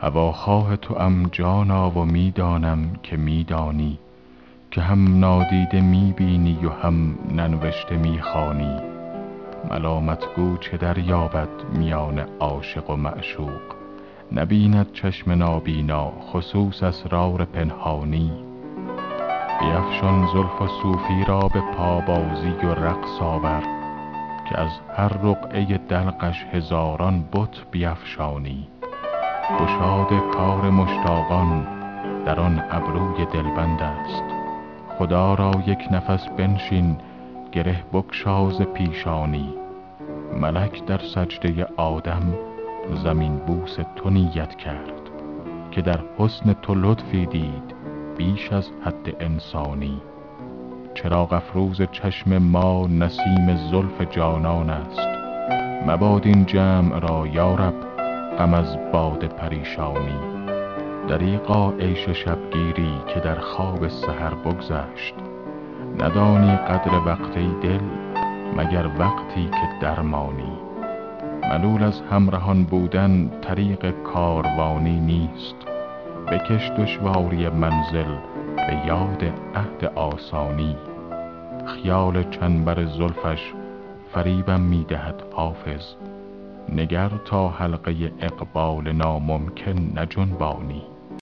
هواخواه توام جانا و می دانم که می دانی که هم نادیده می بینی و هم ننوشته می خوانی ملامت گو چه دریابد میان عاشق و معشوق. نبیند چشم نابینا خصوص اسرار پنهانی. بیفشان زلف صوفی را به پابازی و رقص آور که از هر رقعه دلقش هزاران بت بیفشانی. گشاد کار مشتاقان در آن ابروی دلبند است. خدا را یک نفس بنشین گره بگشا ز پیشانی. ملک در سجده آدم زمین بوس تو نیت کرد که در حسن تو لطفی دید. بیش از حد انسانی. چراغ افروز چشم ما نسیم زلف جانان است. مباد این جمع را یا رب غم از باد پریشانی. دریغا عیش شبگیری که در خواب سحر بگذشت. ندانی قدر وقت ای دل مگر وقتی که درمانی. ملول از همرهان بودن طریق کاروانی نیست. بکش دشواری منزل به یاد عهد آسانی. خیال چنبر زلفش فریبم می دهد حافظ. نگر تا حلقه اقبال ناممکن نجنبانی.